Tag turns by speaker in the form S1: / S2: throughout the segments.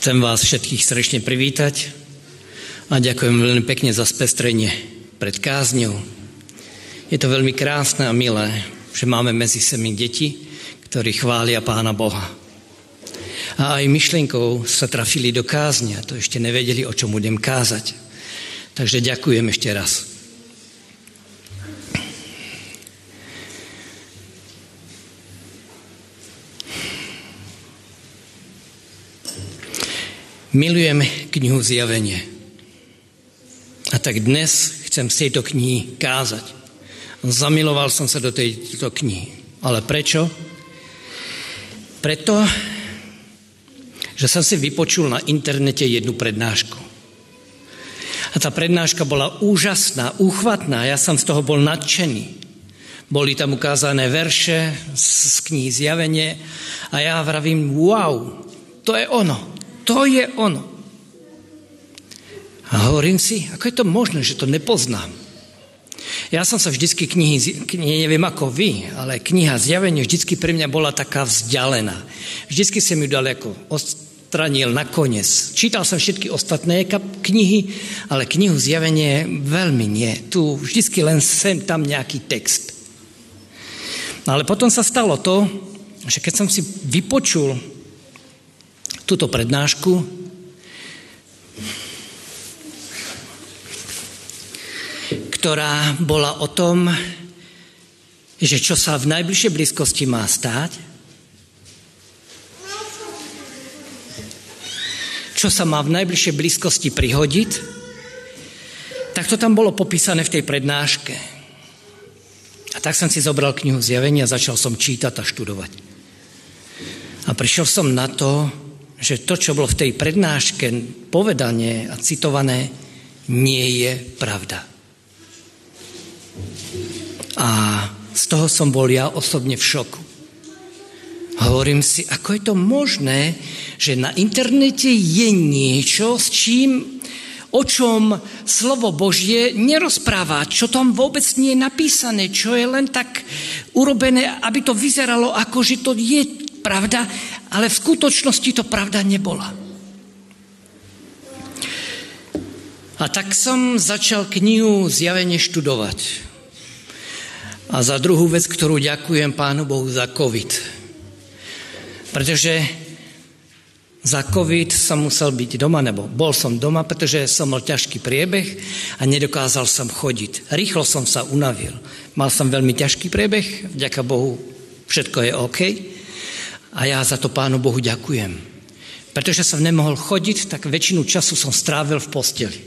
S1: Chcem vás všetkých srdečne privítať a ďakujem veľmi pekne za spestrenie pred kázňou. Je to veľmi krásne a milé, že máme medzi semi deti, ktorí chvália Pána Boha. A aj myšlienkou sa trafili do kázňa, to ešte nevedeli, o čom budem kázať. Takže ďakujem ešte raz. Milujem knihu Zjavenie. A tak dnes chcem z tejto knihy kázať. Zamiloval som sa do tejto knihy. Ale prečo? Preto, že som si vypočul na internete jednu prednášku. A tá prednáška bola úžasná, úchvatná, ja som z toho bol nadšený. Boli tam ukázané verše z knihy Zjavenie a ja vravím, wow, to je ono. To je ono. A hovorím si, ako je to možné, že to nepoznám. Ja som sa vždycky knihy, knihy, neviem ako vy, ale kniha Zjavenie vždycky pre mňa bola taká vzdialená. Vždycky som ju dal ako odstranil nakoniec. Čítal som všetky ostatné knihy, ale knihu Zjavenie veľmi nie. Tu vždycky len sem tam nejaký text. Ale potom sa stalo to, že keď som si vypočul túto prednášku. ktorá bola o tom, že čo sa v najbližšej blízkosti má stáť, čo sa má v najbližšej blízkosti prihodiť, tak to tam bolo popísané v tej prednáške. A tak som si zobral knihu Zjavenia začal som čítať a študovať. A prišiel som na to, že to, čo bolo v tej prednáške povedané a citované, nie je pravda. A z toho som bol ja osobne v šoku. Hovorím si, ako je to možné, že na internete je niečo, s čím, o čom slovo Božie nerozpráva, čo tam vôbec nie je napísané, čo je len tak urobené, aby to vyzeralo ako, že to je pravda, ale v skutočnosti to pravda nebola. A tak som začal knihu zjavene študovať. A za druhú vec, ktorú ďakujem Pánu Bohu za COVID. Pretože za COVID som musel byť doma, nebo bol som doma, pretože som mal ťažký priebeh a nedokázal som chodiť. Rýchlo som sa unavil. Mal som veľmi ťažký priebeh, vďaka Bohu všetko je OK. A ja za to Pánu Bohu ďakujem. Pretože som nemohol chodiť, tak väčšinu času som strávil v posteli.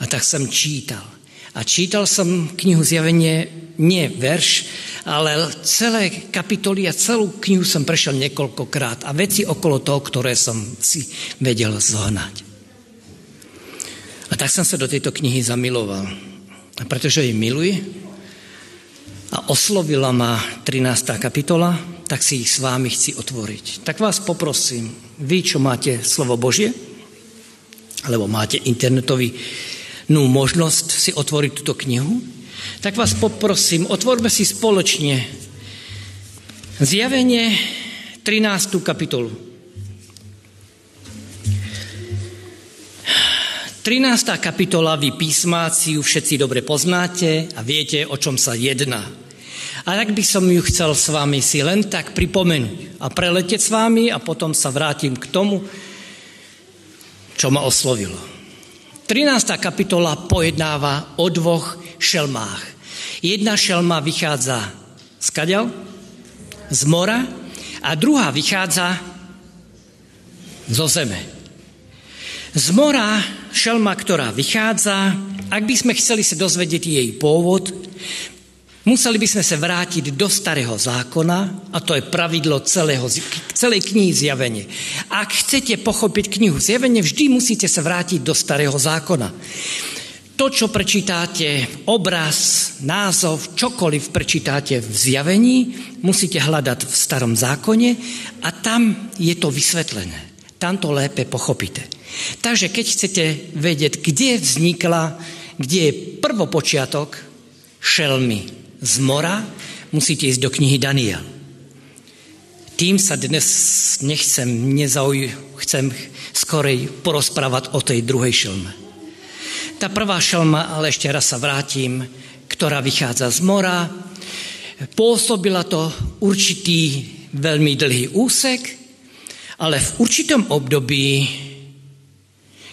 S1: A tak som čítal. A čítal som knihu Zjavenie, nie verš, ale celé kapitoly a celú knihu som prešiel niekoľkokrát a veci okolo toho, ktoré som si vedel zohnať. A tak som sa do tejto knihy zamiloval. A pretože jej miluji a oslovila ma 13. kapitola, tak si ich s vámi chci otvoriť. Tak vás poprosím, vy, čo máte slovo Božie, alebo máte internetový možnosť si otvoriť túto knihu, tak vás poprosím, otvorme si spoločne zjavenie 13. kapitolu. 13. kapitola, vy písmáci ju všetci dobre poznáte a viete, o čom sa jedná. A tak by som ju chcel s vami si len tak pripomenúť a preletieť s vami a potom sa vrátim k tomu, čo ma oslovilo. 13. kapitola pojednáva o dvoch šelmách. Jedna šelma vychádza z kaďal, z mora a druhá vychádza zo zeme. Z mora šelma, ktorá vychádza, ak by sme chceli sa dozvedieť jej pôvod, Museli by sme sa vrátiť do starého zákona, a to je pravidlo celého, celej knihy Zjavenie. Ak chcete pochopiť knihu Zjavenie, vždy musíte sa vrátiť do starého zákona. To, čo prečítáte, obraz, názov, čokoľvek prečítáte v zjavení, musíte hľadať v starom zákone a tam je to vysvetlené. Tam to lépe pochopíte. Takže keď chcete vedieť, kde vznikla, kde je prvopočiatok šelmy, z mora, musíte ísť do knihy Daniel. tým sa dnes nechcem, nezauj, chcem skorej porozprávať o tej druhej šelme. Tá prvá šelma, ale ešte raz sa vrátim, ktorá vychádza z mora, pôsobila to určitý veľmi dlhý úsek, ale v určitom období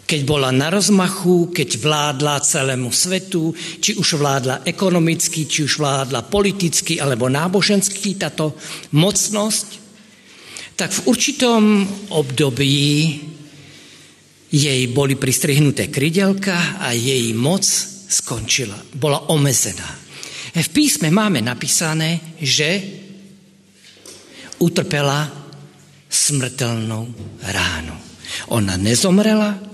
S1: keď bola na rozmachu, keď vládla celému svetu, či už vládla ekonomicky, či už vládla politicky alebo nábožensky táto mocnosť, tak v určitom období jej boli pristrihnuté krydelka a jej moc skončila, bola omezená. V písme máme napísané, že utrpela smrteľnou ránu. Ona nezomrela,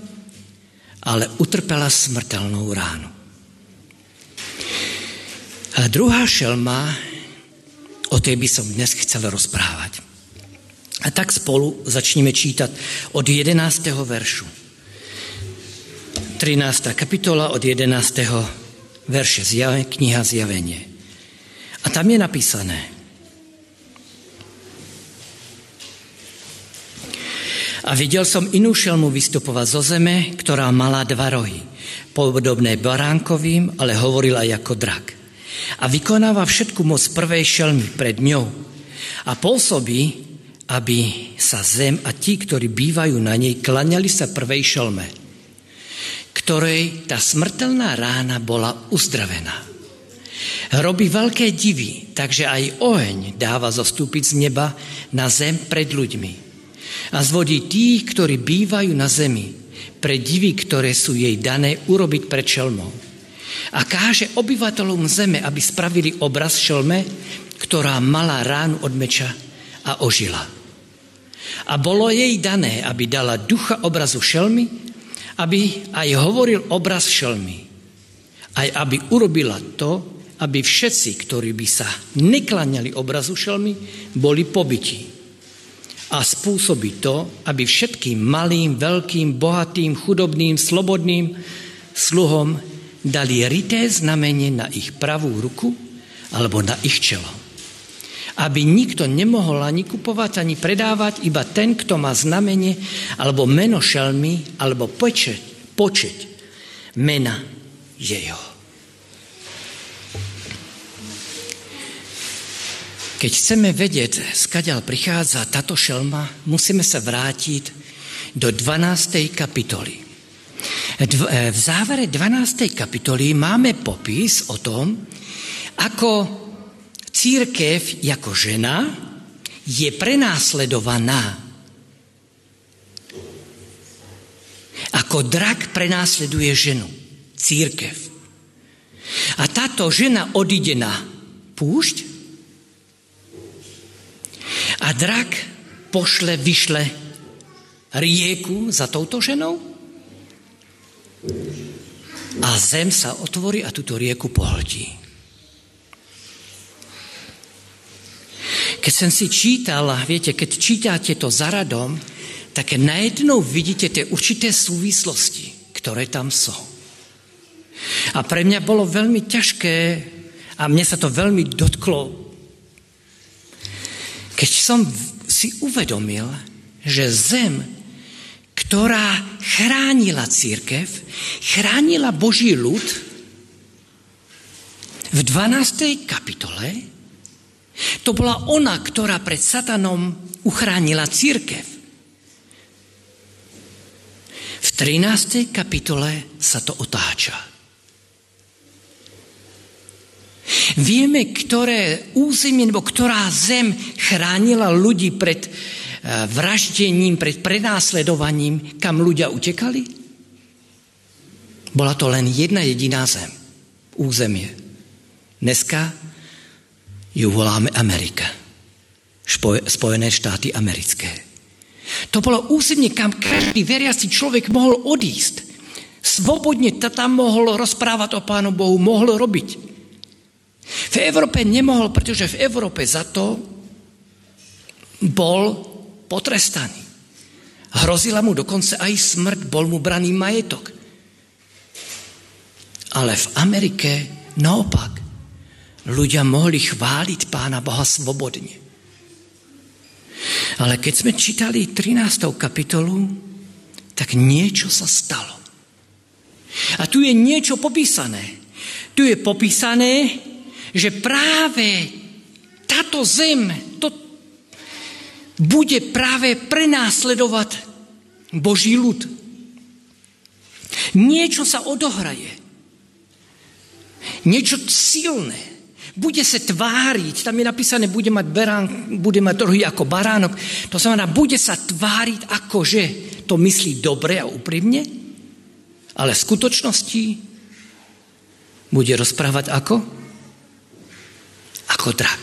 S1: ale utrpela smrteľnú ránu. A druhá šelma, o tej by som dnes chcel rozprávať. A tak spolu začneme čítať od 11. veršu. 13. kapitola od 11. verše kniha Zjavenie. A tam je napísané, A videl som inú šelmu vystupovať zo zeme, ktorá mala dva rohy, podobné baránkovým, ale hovorila ako drak. A vykonáva všetku moc prvej šelmy pred ňou. A pôsobí, aby sa zem a tí, ktorí bývajú na nej, klaňali sa prvej šelme, ktorej tá smrteľná rána bola uzdravená. Robí veľké divy, takže aj oheň dáva zostúpiť z neba na zem pred ľuďmi a zvodí tých, ktorí bývajú na zemi, pre divy, ktoré sú jej dané, urobiť pred šelmou. A káže obyvateľom zeme, aby spravili obraz šelme, ktorá mala ránu od meča a ožila. A bolo jej dané, aby dala ducha obrazu šelmy, aby aj hovoril obraz šelmy. Aj aby urobila to, aby všetci, ktorí by sa neklaňali obrazu šelmy, boli pobyti a spôsobí to, aby všetkým malým, veľkým, bohatým, chudobným, slobodným sluhom dali rité znamenie na ich pravú ruku alebo na ich čelo. Aby nikto nemohol ani kupovať, ani predávať, iba ten, kto má znamenie alebo meno šelmy, alebo počet, počet mena jeho. Keď chceme vedieť, skadiaľ prichádza táto šelma, musíme sa vrátiť do 12. kapitoly. E, v závere 12. kapitoly máme popis o tom, ako církev ako žena je prenásledovaná. Ako drak prenásleduje ženu, církev. A táto žena odíde na púšť a drak pošle, vyšle rieku za touto ženou a zem sa otvorí a túto rieku pohltí. Keď som si čítal, viete, keď čítate to za radom, tak najednou vidíte tie určité súvislosti, ktoré tam sú. A pre mňa bolo veľmi ťažké a mne sa to veľmi dotklo keď som si uvedomil, že zem, ktorá chránila církev, chránila Boží ľud, v 12. kapitole to bola ona, ktorá pred satanom uchránila církev. V 13. kapitole sa to otáča. Vieme, ktoré územie, nebo ktorá zem chránila ľudí pred eh, vraždením, pred prenásledovaním, kam ľudia utekali? Bola to len jedna jediná zem, územie. Dneska ju voláme Amerika. Spojené štáty americké. To bolo územie, kam každý veriaci človek mohol odísť. Svobodne tam mohol rozprávať o Pánu Bohu, mohol robiť. V Európe nemohol, pretože v Európe za to bol potrestaný. Hrozila mu dokonca aj smrť, bol mu braný majetok. Ale v Amerike naopak ľudia mohli chváliť Pána Boha svobodne. Ale keď sme čítali 13. kapitolu, tak niečo sa stalo. A tu je niečo popísané. Tu je popísané, že práve táto zem to bude práve prenásledovať Boží ľud. Niečo sa odohraje. Niečo silné. Bude sa tváriť, tam je napísané, bude mať, berán, bude mať rohy ako baránok. To znamená, bude sa tváriť ako, že to myslí dobre a úprimne, ale v skutočnosti bude rozprávať ako? Ako drak.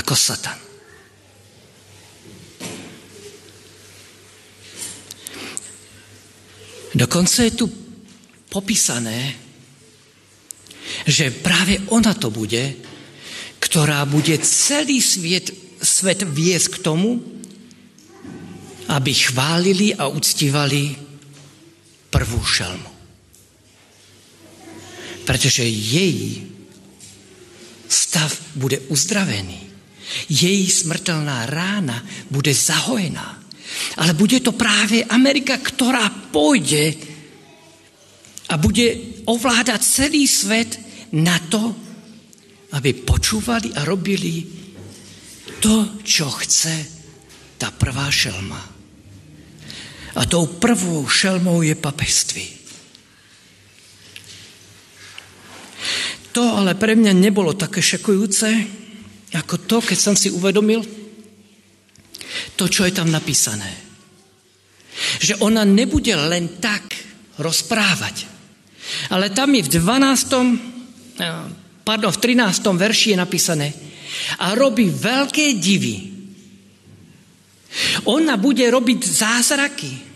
S1: Ako satan. Dokonca je tu popísané, že práve ona to bude, ktorá bude celý svet, svet viesť k tomu, aby chválili a uctívali prvú šelmu. Pretože jej stav bude uzdravený. Jej smrtelná rána bude zahojená. Ale bude to práve Amerika, ktorá pôjde a bude ovládať celý svet na to, aby počúvali a robili to, čo chce tá prvá šelma. A tou prvou šelmou je papeství. To ale pre mňa nebolo také šekujúce, ako to, keď som si uvedomil to, čo je tam napísané. Že ona nebude len tak rozprávať, ale tam je v 12. pardon, v 13. verši je napísané a robí veľké divy. Ona bude robiť zázraky.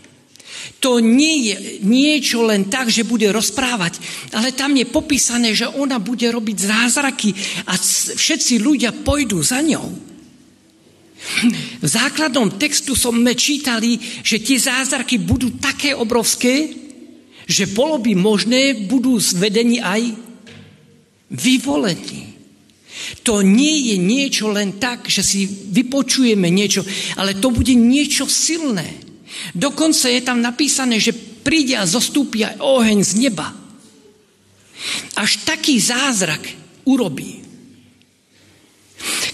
S1: To nie je niečo len tak, že bude rozprávať, ale tam je popísané, že ona bude robiť zázraky a všetci ľudia pôjdu za ňou. V základnom textu sme čítali, že tie zázraky budú také obrovské, že bolo by možné, budú zvedení aj vyvolení. To nie je niečo len tak, že si vypočujeme niečo, ale to bude niečo silné. Dokonca je tam napísané, že príde a zostúpi aj oheň z neba. Až taký zázrak urobí.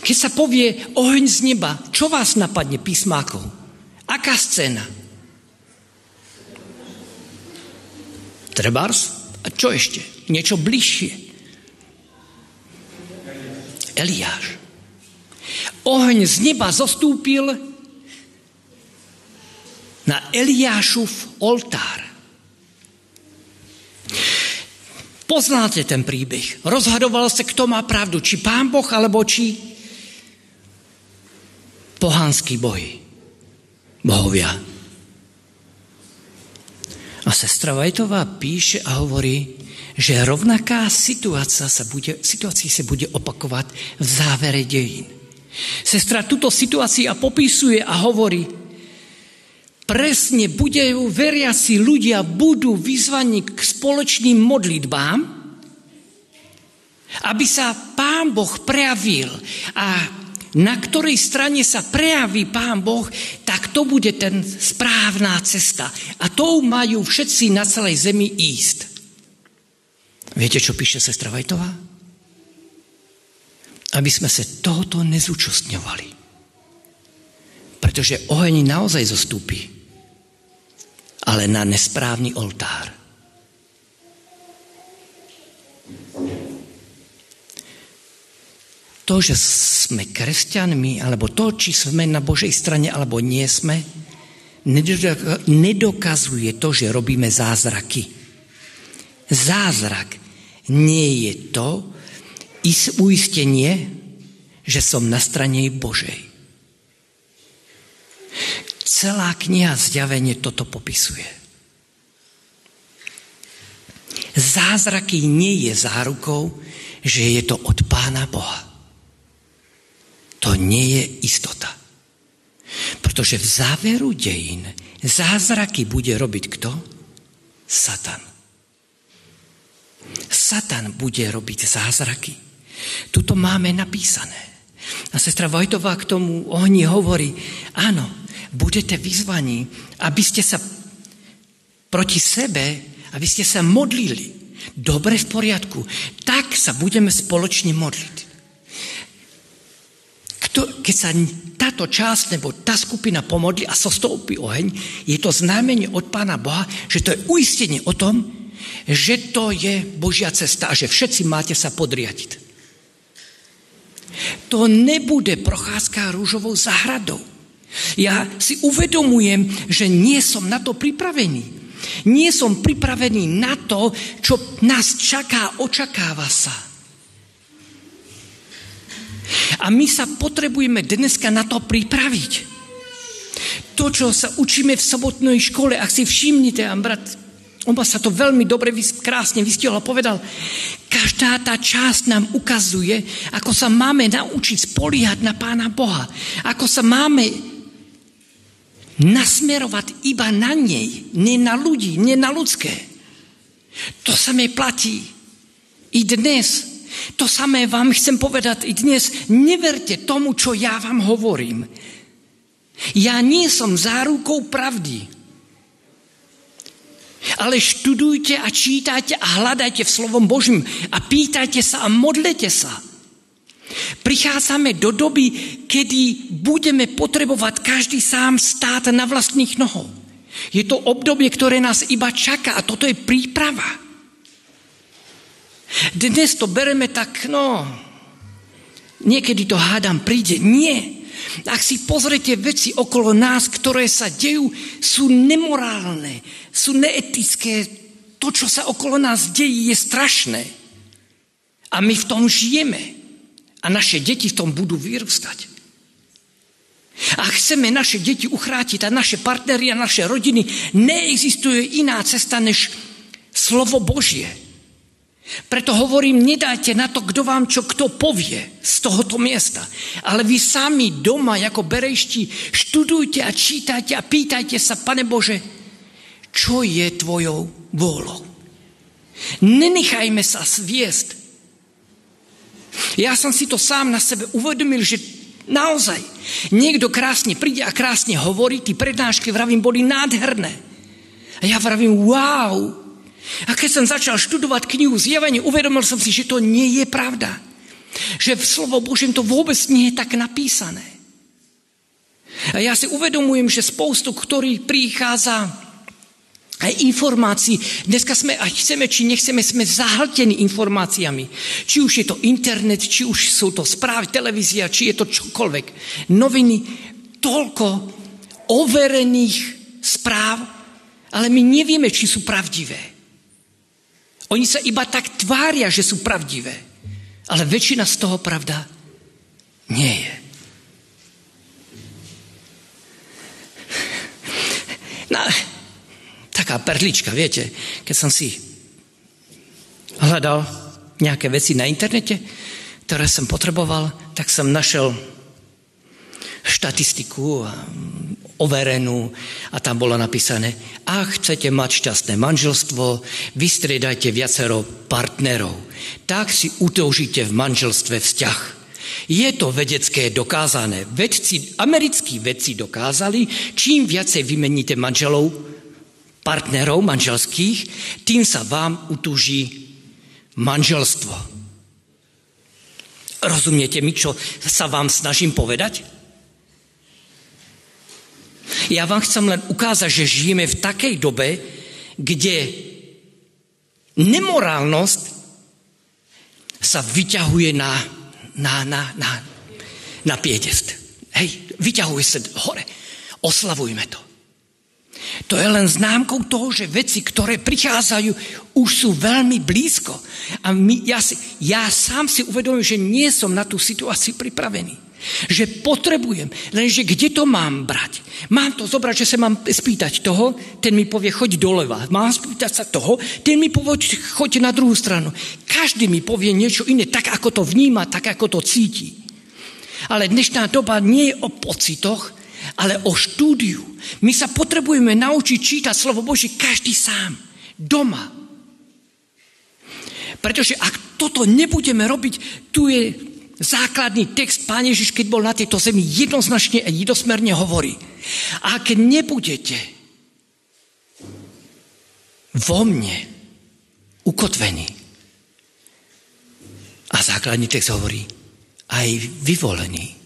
S1: Keď sa povie oheň z neba, čo vás napadne písmákov? Aká scéna? Trebárs? A čo ešte? Niečo bližšie. Eliáš. Oheň z neba zostúpil na Eliášov oltár. Poznáte ten príbeh. Rozhadoval sa, kto má pravdu. Či pán Boh, alebo či pohanský bohy. Bohovia. A sestra Vajtová píše a hovorí, že rovnaká situácia sa bude, situácia sa bude opakovať v závere dejín. Sestra túto situáciu popisuje a hovorí, presne budú veriaci ľudia budú vyzvaní k spoločným modlitbám, aby sa Pán Boh prejavil a na ktorej strane sa prejaví Pán Boh, tak to bude ten správna cesta. A tou majú všetci na celej zemi ísť. Viete, čo píše sestra Vajtová? Aby sme sa tohoto nezúčastňovali. Pretože oheň naozaj zostúpi, ale na nesprávny oltár. to, že sme kresťanmi, alebo to, či sme na Božej strane, alebo nie sme, nedokazuje to, že robíme zázraky. Zázrak nie je to uistenie, že som na strane Božej. Celá kniha zjavenie toto popisuje. Zázraky nie je zárukou, že je to od Pána Boha to nie je istota. Pretože v záveru dejín zázraky bude robiť kto? Satan. Satan bude robiť zázraky. Tuto máme napísané. A sestra Vojtová k tomu ohni hovorí, áno, budete vyzvaní, aby ste sa proti sebe, aby ste sa modlili. Dobre, v poriadku. Tak sa budeme spoločne modliť. Kto, keď sa táto časť nebo tá skupina pomodli a sostoupí oheň, je to znamenie od Pána Boha, že to je uistenie o tom, že to je Božia cesta a že všetci máte sa podriadiť. To nebude procházka rúžovou zahradou. Ja si uvedomujem, že nie som na to pripravený. Nie som pripravený na to, čo nás čaká, očakáva sa. A my sa potrebujeme dneska na to pripraviť. To, čo sa učíme v sobotnej škole, ak si všimnite, a brat on sa to veľmi dobre, krásne vystihol a povedal, každá tá časť nám ukazuje, ako sa máme naučiť spoliehať na Pána Boha. Ako sa máme nasmerovať iba na nej, nie na ľudí, nie na ľudské. To samé platí i dnes. To samé vám chcem povedať i dnes. Neverte tomu, čo ja vám hovorím. Ja nie som zárukou pravdy. Ale študujte a čítajte a hľadajte v slovom Božím a pýtajte sa a modlete sa. Prichádzame do doby, kedy budeme potrebovať každý sám stáť na vlastných nohou. Je to obdobie, ktoré nás iba čaká a toto je príprava. Dnes to bereme tak, no, niekedy to hádam príde. Nie. Ak si pozrete veci okolo nás, ktoré sa dejú, sú nemorálne, sú neetické. To, čo sa okolo nás dejí, je strašné. A my v tom žijeme. A naše deti v tom budú vyrústať. A chceme naše deti uchrátiť a naše partnery a naše rodiny, neexistuje iná cesta než slovo Božie. Preto hovorím, nedajte na to, kto vám čo kto povie z tohoto miesta. Ale vy sami doma, ako berejšti, študujte a čítajte a pýtajte sa, Pane Bože, čo je tvojou vôľou. Nenechajme sa sviesť. Ja som si to sám na sebe uvedomil, že naozaj niekto krásne príde a krásne hovorí, tí prednášky, vravím, boli nádherné. A ja vravím, wow, a keď som začal študovať knihu Zjavenie, uvedomil som si, že to nie je pravda. Že v slovo Božím to vôbec nie je tak napísané. A ja si uvedomujem, že spoustu, ktorý prichádza aj informácií. Dneska sme, ať chceme, či nechceme, sme zahltení informáciami. Či už je to internet, či už sú to správy, televízia, či je to čokoľvek. Noviny, toľko overených správ, ale my nevieme, či sú pravdivé. Oni sa iba tak tvária, že sú pravdivé. Ale väčšina z toho pravda nie je. No, taká perlička, viete, keď som si hľadal nejaké veci na internete, ktoré som potreboval, tak som našiel štatistiku overenú a tam bolo napísané, ak chcete mať šťastné manželstvo, vystriedajte viacero partnerov. Tak si utoužite v manželstve vzťah. Je to vedecké dokázané. Vedci, americkí vedci dokázali, čím viacej vymeníte manželov, partnerov manželských, tým sa vám utúži manželstvo. Rozumiete mi, čo sa vám snažím povedať? Ja vám chcem len ukázať, že žijeme v takej dobe, kde nemorálnosť sa vyťahuje na, na, na, na, na piedest. Hej, vyťahuje sa hore. Oslavujme to. To je len známkou toho, že veci, ktoré prichádzajú, už sú veľmi blízko. A my, ja, si, ja sám si uvedomujem, že nie som na tú situáciu pripravený. Že potrebujem, lenže kde to mám brať? Mám to zobrať, že sa mám spýtať toho, ten mi povie, choď doleva. Mám spýtať sa toho, ten mi povie, choď na druhú stranu. Každý mi povie niečo iné, tak ako to vníma, tak ako to cíti. Ale dnešná doba nie je o pocitoch, ale o štúdiu. My sa potrebujeme naučiť čítať slovo Boží každý sám, doma. Pretože ak toto nebudeme robiť, tu je základný text Pán Ježiš, keď bol na tejto zemi, jednoznačne a jednosmerne hovorí. Ak nebudete vo mne ukotvení, a základný text hovorí, aj vyvolení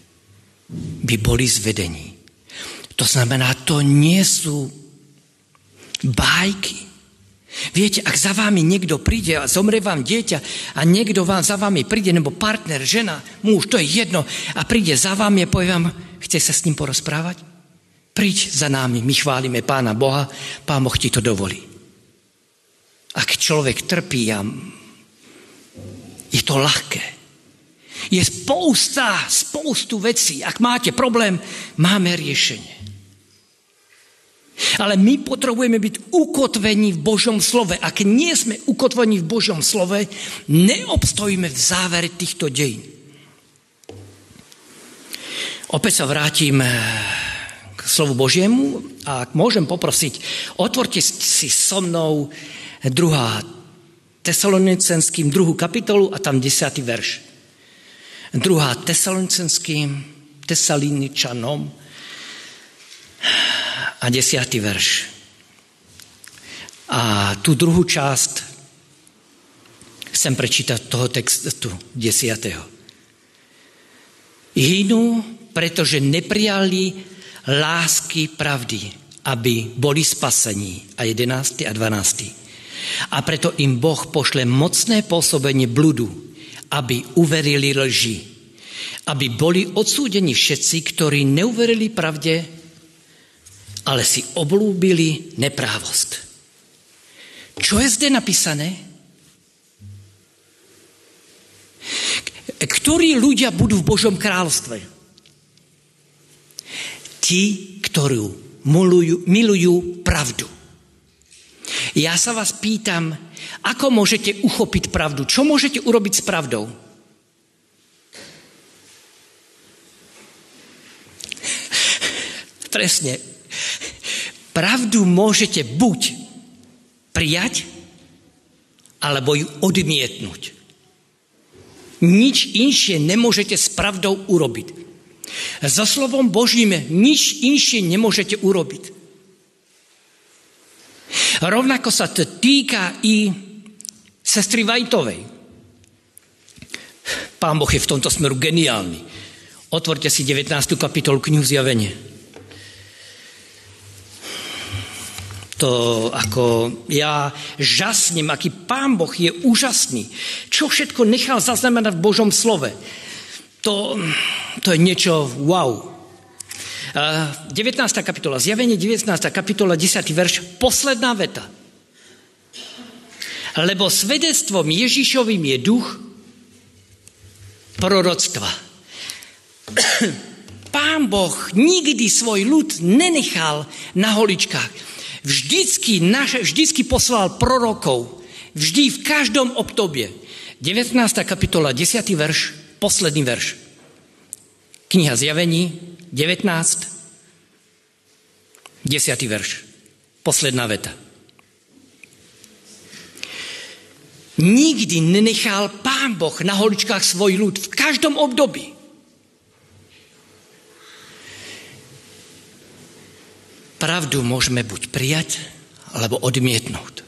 S1: by boli zvedení. To znamená, to nie sú bajky. Viete, ak za vámi niekto príde a zomre vám dieťa a niekto vám za vámi príde, nebo partner, žena, muž, to je jedno, a príde za vámi a povie vám, chce sa s ním porozprávať? Príď za námi, my chválime Pána Boha, Pán Boh ti to dovolí. Ak človek trpí a je to ľahké. Je spousta, spoustu vecí. Ak máte problém, máme riešenie. Ale my potrebujeme byť ukotvení v Božom slove. Ak nie sme ukotvení v Božom slove, neobstojíme v závere týchto dejín. Opäť sa vrátim eh, k slovu Božiemu a ak môžem poprosiť, otvorte si so mnou druhá tesalonicenským druhú kapitolu a tam desiatý verš. Druhá tesalonicenským, tesaliničanom a desiatý verš. A tú druhú časť chcem prečítať toho textu desiatého. Hynú, pretože neprijali lásky pravdy, aby boli spasení. A 11. a 12. A preto im Boh pošle mocné pôsobenie bludu, aby uverili lži. Aby boli odsúdení všetci, ktorí neuverili pravde, ale si oblúbili neprávosť. Čo je zde napísané? Ktorí ľudia budú v Božom kráľstve? Tí, ktorí milujú, milujú pravdu. Ja sa vás pýtam, ako môžete uchopiť pravdu? Čo môžete urobiť s pravdou? Presne. Pravdu môžete buď prijať, alebo ju odmietnúť. Nič inšie nemôžete s pravdou urobiť. So slovom Božím nič inšie nemôžete urobiť. Rovnako sa to týka i sestry Vajtovej. Pán Boh je v tomto smeru geniálny. Otvorte si 19. kapitolu knihu Zjavenie. To ako ja žasním, aký Pán Boh je úžasný. Čo všetko nechal zaznamenať v Božom slove. To, to je niečo wow. 19. kapitola, zjavenie 19. kapitola, 10. verš, posledná veta. Lebo svedectvom Ježišovým je duch proroctva. Pán Boh nikdy svoj ľud nenechal na holičkách. Vždycky, naše, vždycky poslal prorokov. Vždy v každom obdobie. 19. kapitola, 10. verš, posledný verš. Kniha Zjavení, 19, 10. verš. Posledná veta. Nikdy nenechal Pán Boh na holičkách svoj ľud v každom období. Pravdu môžeme buď prijať, alebo odmietnúť.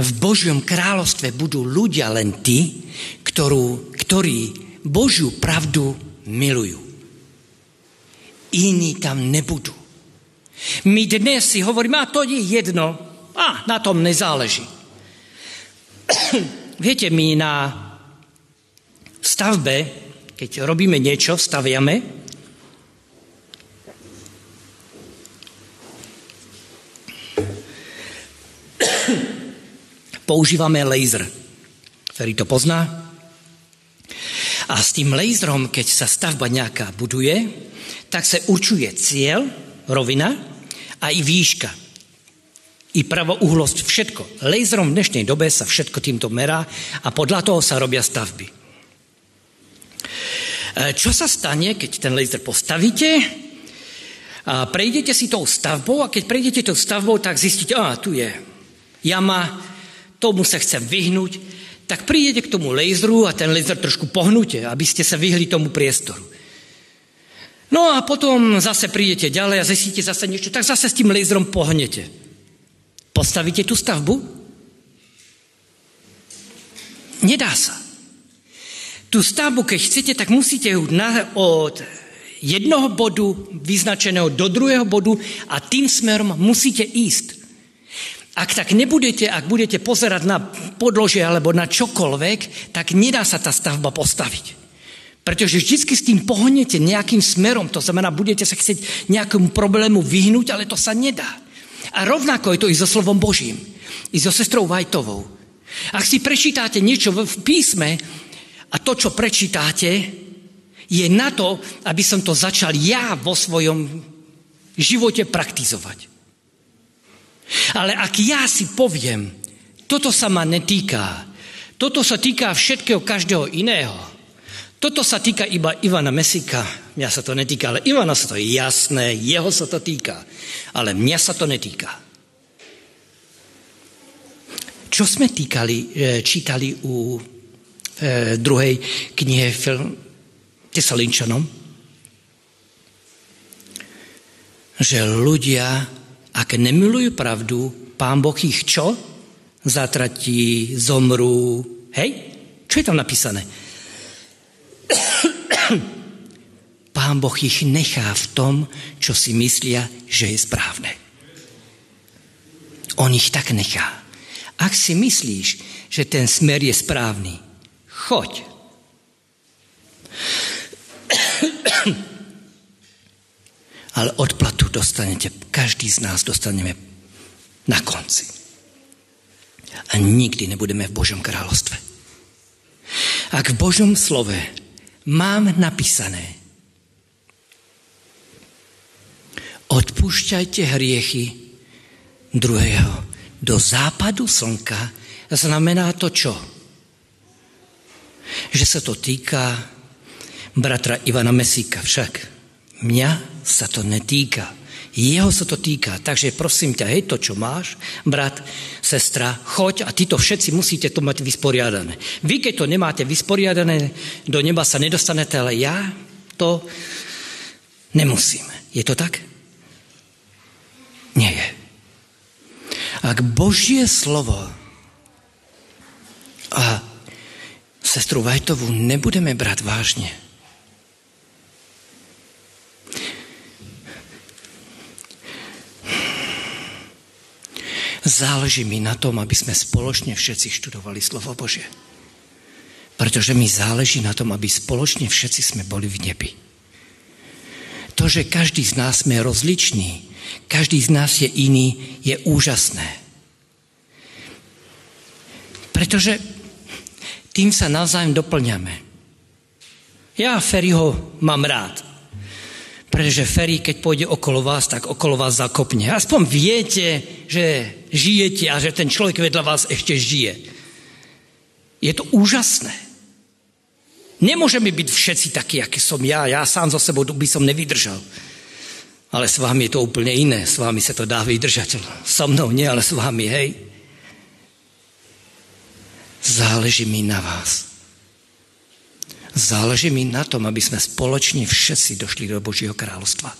S1: V Božiom kráľovstve budú ľudia len tí, ktorú, ktorí Božiu pravdu milujú iní tam nebudú. My dnes si hovoríme, a to je jedno, a na tom nezáleží. Viete, my na stavbe, keď robíme niečo, staviame, používame laser, ktorý to pozná. A s tým laserom, keď sa stavba nejaká buduje, tak sa určuje cieľ, rovina a i výška. I pravouhlosť, všetko. Laserom v dnešnej dobe sa všetko týmto merá a podľa toho sa robia stavby. E, čo sa stane, keď ten laser postavíte, a prejdete si tou stavbou a keď prejdete tou stavbou, tak zistíte, a tu je jama, tomu sa chcem vyhnúť, tak prídete k tomu laseru a ten laser trošku pohnúte, aby ste sa vyhli tomu priestoru. No a potom zase prídete ďalej a zistíte zase niečo, tak zase s tým laserom pohnete. Postavíte tú stavbu? Nedá sa. Tú stavbu, keď chcete, tak musíte ju od jednoho bodu vyznačeného do druhého bodu a tým smerom musíte ísť. Ak tak nebudete, ak budete pozerať na podložie alebo na čokoľvek, tak nedá sa tá stavba postaviť. Pretože vždy s tým pohnete nejakým smerom, to znamená, budete sa chcieť nejakému problému vyhnúť, ale to sa nedá. A rovnako je to i so slovom Božím, i so sestrou Vajtovou. Ak si prečítáte niečo v písme a to, čo prečítáte, je na to, aby som to začal ja vo svojom živote praktizovať. Ale ak ja si poviem, toto sa ma netýka, toto sa týka všetkého každého iného, toto sa týka iba Ivana Mesika, mňa sa to netýka, ale Ivana sa to je jasné, jeho sa to týka, ale mňa sa to netýka. Čo sme týkali, e, čítali u e, druhej knihe Tesalinčanom? Že ľudia ak nemilujú pravdu, pán Boh ich čo? Zatratí, zomrú. Hej? Čo je tam napísané? Pán Boh ich nechá v tom, čo si myslia, že je správne. On ich tak nechá. Ak si myslíš, že ten smer je správny, choď. ale odplatu dostanete, každý z nás dostaneme na konci. A nikdy nebudeme v Božom kráľovstve. Ak v Božom slove mám napísané, odpúšťajte hriechy druhého do západu slnka, znamená to čo? Že sa to týka bratra Ivana Mesíka však. Mňa sa to netýka. Jeho sa to týka. Takže prosím ťa, hej, to, čo máš, brat, sestra, choď a títo všetci musíte to mať vysporiadané. Vy, keď to nemáte vysporiadané, do neba sa nedostanete, ale ja to nemusím. Je to tak? Nie je. Ak Božie slovo a sestru Vajtovú nebudeme brať vážne, Záleží mi na tom, aby sme spoločne všetci študovali slovo Bože. Pretože mi záleží na tom, aby spoločne všetci sme boli v nebi. To, že každý z nás sme rozličný, každý z nás je iný, je úžasné. Pretože tým sa navzájom doplňame. Ja Ferryho mám rád. Pretože Ferry, keď pôjde okolo vás, tak okolo vás zakopne. Aspoň viete, že žijete a že ten človek vedľa vás ešte žije. Je to úžasné. Nemôžeme byť všetci takí, aký som ja. Ja sám za sebou by som nevydržal. Ale s vámi je to úplne iné. S vámi sa to dá vydržať. So mnou nie, ale s vámi, hej. Záleží mi na vás. Záleží mi na tom, aby sme spoločne všetci došli do Božieho kráľovstva.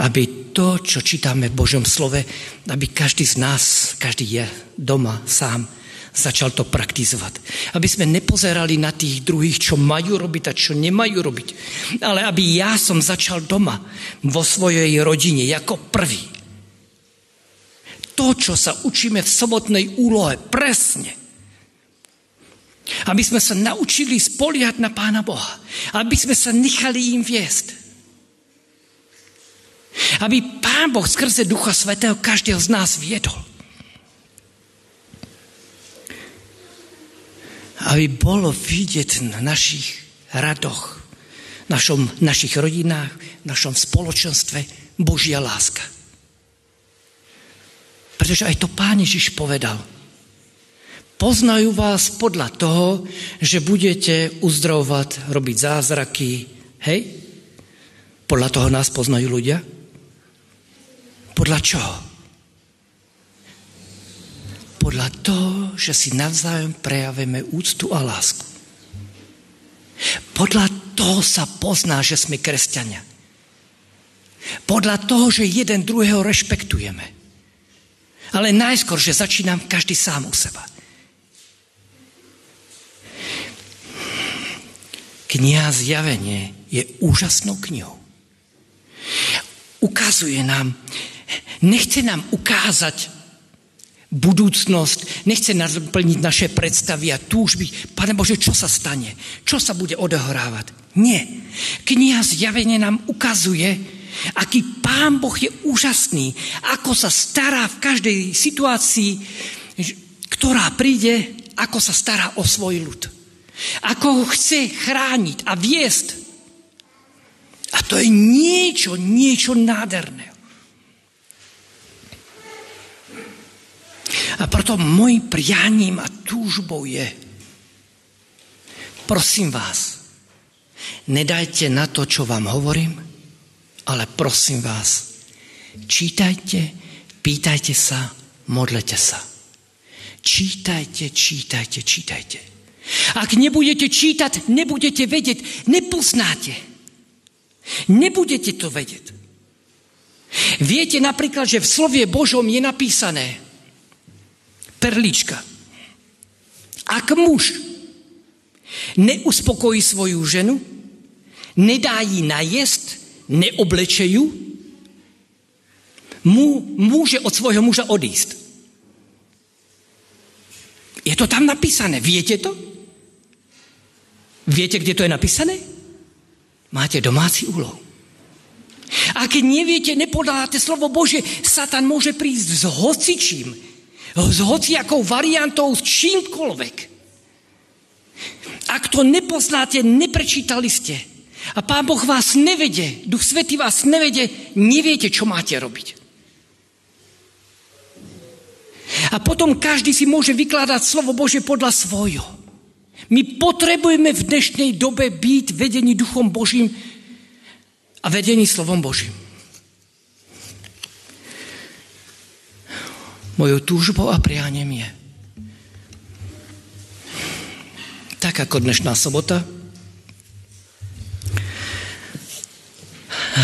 S1: Aby to, čo čítame v Božom slove, aby každý z nás, každý je doma sám, začal to praktizovať. Aby sme nepozerali na tých druhých, čo majú robiť a čo nemajú robiť. Ale aby ja som začal doma, vo svojej rodine, ako prvý. To, čo sa učíme v sobotnej úlohe, presne aby sme sa naučili spoliať na Pána Boha. Aby sme sa nechali im viesť. Aby Pán Boh skrze Ducha Svetého každého z nás viedol. Aby bolo vidieť na našich radoch, našom, našich rodinách, našom spoločenstve Božia láska. Pretože aj to Pán Ježiš povedal – Poznajú vás podľa toho, že budete uzdravovať, robiť zázraky. Hej? Podľa toho nás poznajú ľudia? Podľa čoho? Podľa toho, že si navzájom prejavíme úctu a lásku. Podľa toho sa pozná, že sme kresťania. Podľa toho, že jeden druhého rešpektujeme. Ale najskôr, že začínam každý sám u seba. Kniha Zjavenie je úžasnou knihou. Ukazuje nám, nechce nám ukázať budúcnosť, nechce naplniť naše predstavy a túžby. Pane Bože, čo sa stane? Čo sa bude odohrávať? Nie. Kniha Zjavenie nám ukazuje, aký Pán Boh je úžasný, ako sa stará v každej situácii, ktorá príde, ako sa stará o svoj ľud. Ako ho chce chrániť a viesť. A to je niečo, niečo nádherného. A preto môj prianím a túžbou je, prosím vás, nedajte na to, čo vám hovorím, ale prosím vás, čítajte, pýtajte sa, modlete sa. Čítajte, čítajte, čítajte. Ak nebudete čítať, nebudete vedieť, nepoznáte. Nebudete to vedieť. Viete napríklad, že v slovie Božom je napísané, perlička. Ak muž neuspokojí svoju ženu, nedá jí najesť, neobleče ju, mu, môže od svojho muža odísť. Je to tam napísané. Viete to? Viete, kde to je napísané? Máte domáci úlohu. A keď neviete, nepodáte slovo Bože, Satan môže prísť s hocičím, s hociakou variantou, s čímkoľvek. Ak to nepoznáte, neprečítali ste. A Pán Boh vás nevede, Duch Svetý vás nevede, neviete, čo máte robiť. A potom každý si môže vykladať slovo Bože podľa svojho. My potrebujeme v dnešnej dobe byť vedení Duchom Božím a vedení slovom Božím. Mojou túžbou a prianím je. Tak ako dnešná sobota,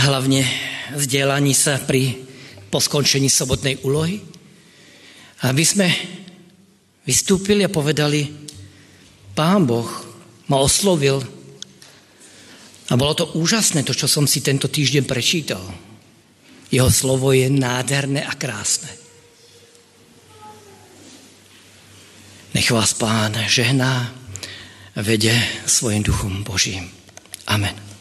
S1: hlavne vzdielaní sa pri po skončení sobotnej úlohy, aby sme vystúpili a povedali, Pán Boh ma oslovil a bolo to úžasné, to, čo som si tento týždeň prečítal. Jeho slovo je nádherné a krásne. Nech vás Pán žehná, vede svojim duchom Božím. Amen.